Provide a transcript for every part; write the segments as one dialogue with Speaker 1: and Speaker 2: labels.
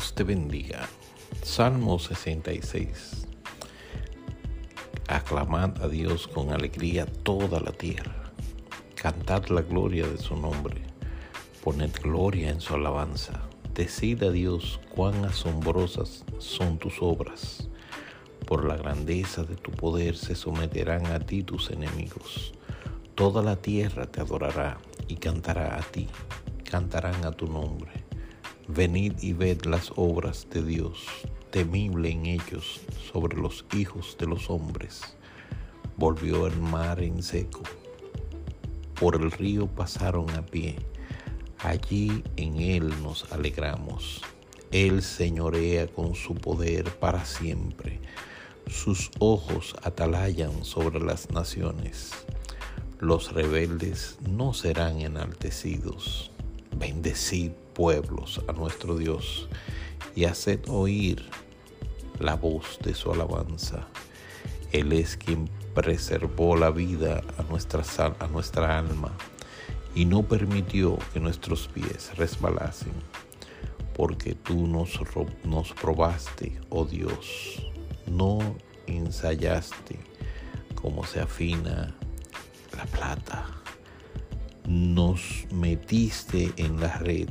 Speaker 1: Dios te bendiga. Salmo 66. Aclamad a Dios con alegría toda la tierra. Cantad la gloria de su nombre. Poned gloria en su alabanza. Decid a Dios cuán asombrosas son tus obras. Por la grandeza de tu poder se someterán a ti tus enemigos. Toda la tierra te adorará y cantará a ti. Cantarán a tu nombre Venid y ved las obras de Dios, temible en ellos sobre los hijos de los hombres. Volvió el mar en seco, por el río pasaron a pie, allí en él nos alegramos. Él señorea con su poder para siempre, sus ojos atalayan sobre las naciones. Los rebeldes no serán enaltecidos. Bendecid pueblos a nuestro Dios y haced oír la voz de su alabanza. Él es quien preservó la vida a nuestra, a nuestra alma y no permitió que nuestros pies resbalasen, porque tú nos, nos probaste, oh Dios, no ensayaste cómo se afina la plata. Nos metiste en la red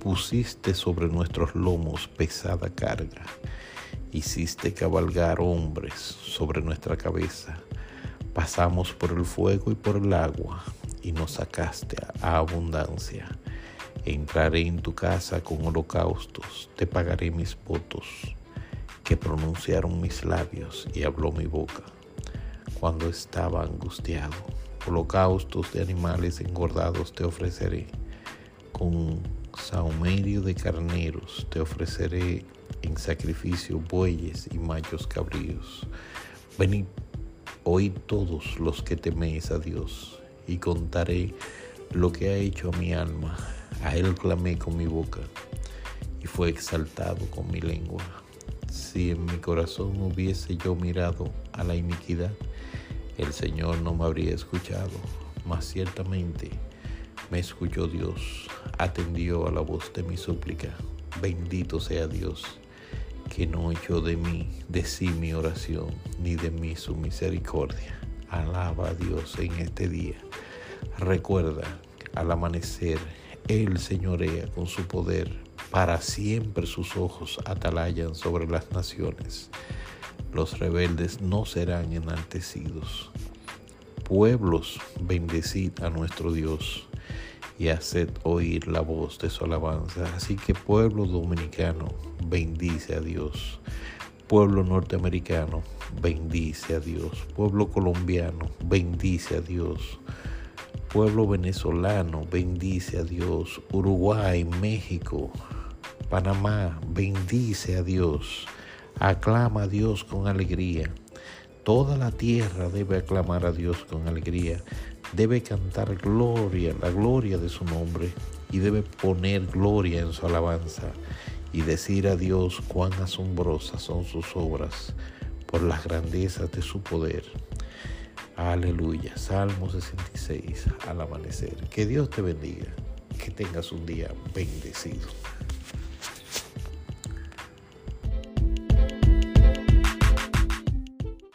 Speaker 1: pusiste sobre nuestros lomos pesada carga, hiciste cabalgar hombres sobre nuestra cabeza, pasamos por el fuego y por el agua, y nos sacaste a abundancia. Entraré en tu casa con holocaustos, te pagaré mis votos, que pronunciaron mis labios y habló mi boca, cuando estaba angustiado. Holocaustos de animales engordados te ofreceré, con saumerio de carneros te ofreceré en sacrificio bueyes y machos cabríos. Venid, oíd todos los que teméis a Dios, y contaré lo que ha hecho a mi alma. A él clamé con mi boca, y fue exaltado con mi lengua. Si en mi corazón hubiese yo mirado a la iniquidad, el Señor no me habría escuchado, mas ciertamente me escuchó Dios, atendió a la voz de mi súplica. Bendito sea Dios, que no echó de mí, de sí mi oración, ni de mí su misericordia. Alaba a Dios en este día. Recuerda, al amanecer, Él señorea con su poder. Para siempre sus ojos atalayan sobre las naciones. Los rebeldes no serán enaltecidos. Pueblos, bendecid a nuestro Dios y haced oír la voz de su alabanza. Así que pueblo dominicano, bendice a Dios. Pueblo norteamericano, bendice a Dios. Pueblo colombiano, bendice a Dios. Pueblo venezolano, bendice a Dios. Uruguay, México, Panamá, bendice a Dios. Aclama a Dios con alegría. Toda la tierra debe aclamar a Dios con alegría debe cantar gloria, la gloria de su nombre, y debe poner gloria en su alabanza y decir a Dios cuán asombrosas son sus obras por las grandezas de su poder. Aleluya. Salmo 66 al amanecer. Que Dios te bendiga. Que tengas un día bendecido.